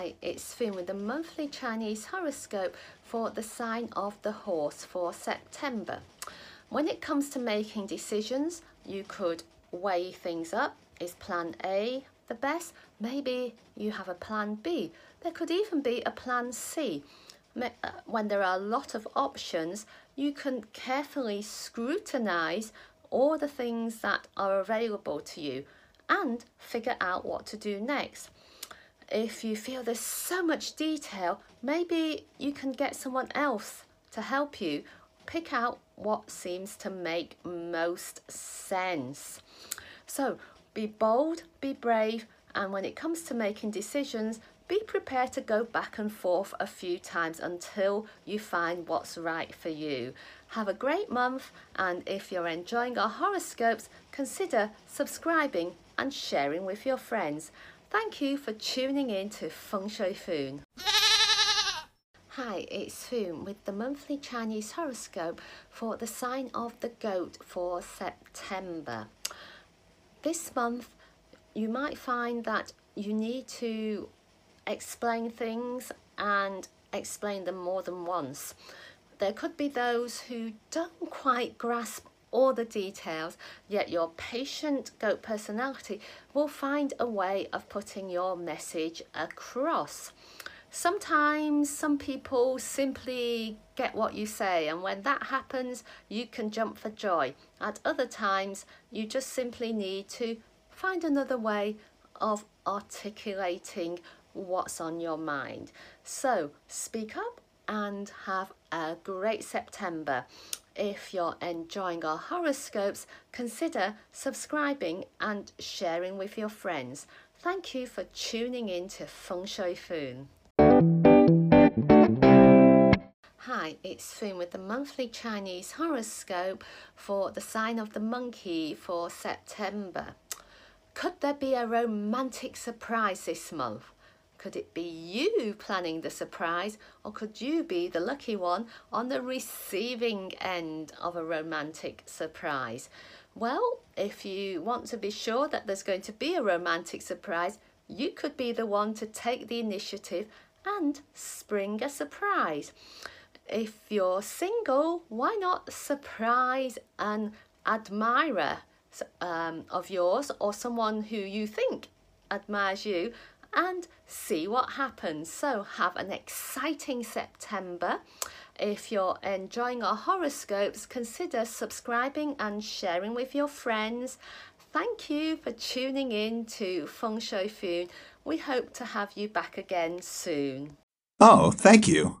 Hi, it's Foon with the monthly Chinese horoscope for the sign of the horse for September. When it comes to making decisions, you could weigh things up. Is plan A the best? Maybe you have a plan B. There could even be a plan C. Uh, when there are a lot of options, you can carefully scrutinize all the things that are available to you and figure out what to do next if you feel there's so much detail, maybe you can get someone else to help you pick out what seems to make most sense. So be bold, be brave, and when it comes to making decisions, be prepared to go back and forth a few times until you find what's right for you. Have a great month, and if you're enjoying our horoscopes, consider subscribing and sharing with your friends. Thank you for tuning in to Feng Shui Foon. Hi, it's Foon with the monthly Chinese horoscope for the sign of the goat for September. This month, you might find that you need to explain things and explain them more than once. There could be those who don't quite grasp all the details, yet your patient goat personality will find a way of putting your message across. Sometimes some people simply get what you say, and when that happens, you can jump for joy. At other times, you just simply need to find another way of articulating what's on your mind. So, speak up and have a great September. If you're enjoying our horoscopes, consider subscribing and sharing with your friends. Thank you for tuning in to Feng Shui Foon. Hi, it's Foon with the monthly Chinese horoscope for the sign of the monkey for September. Could there be a romantic surprise this month? Could it be you planning the surprise or could you be the lucky one on the receiving end of a romantic surprise? Well, if you want to be sure that there's going to be a romantic surprise, you could be the one to take the initiative and spring a surprise. If you're single, why not surprise an admirer um, of yours or someone who you think admires you and see what happens. So have an exciting September. If you're enjoying our horoscopes, consider subscribing and sharing with your friends. Thank you for tuning in to Feng Shui Foon. We hope to have you back again soon. Oh, thank you.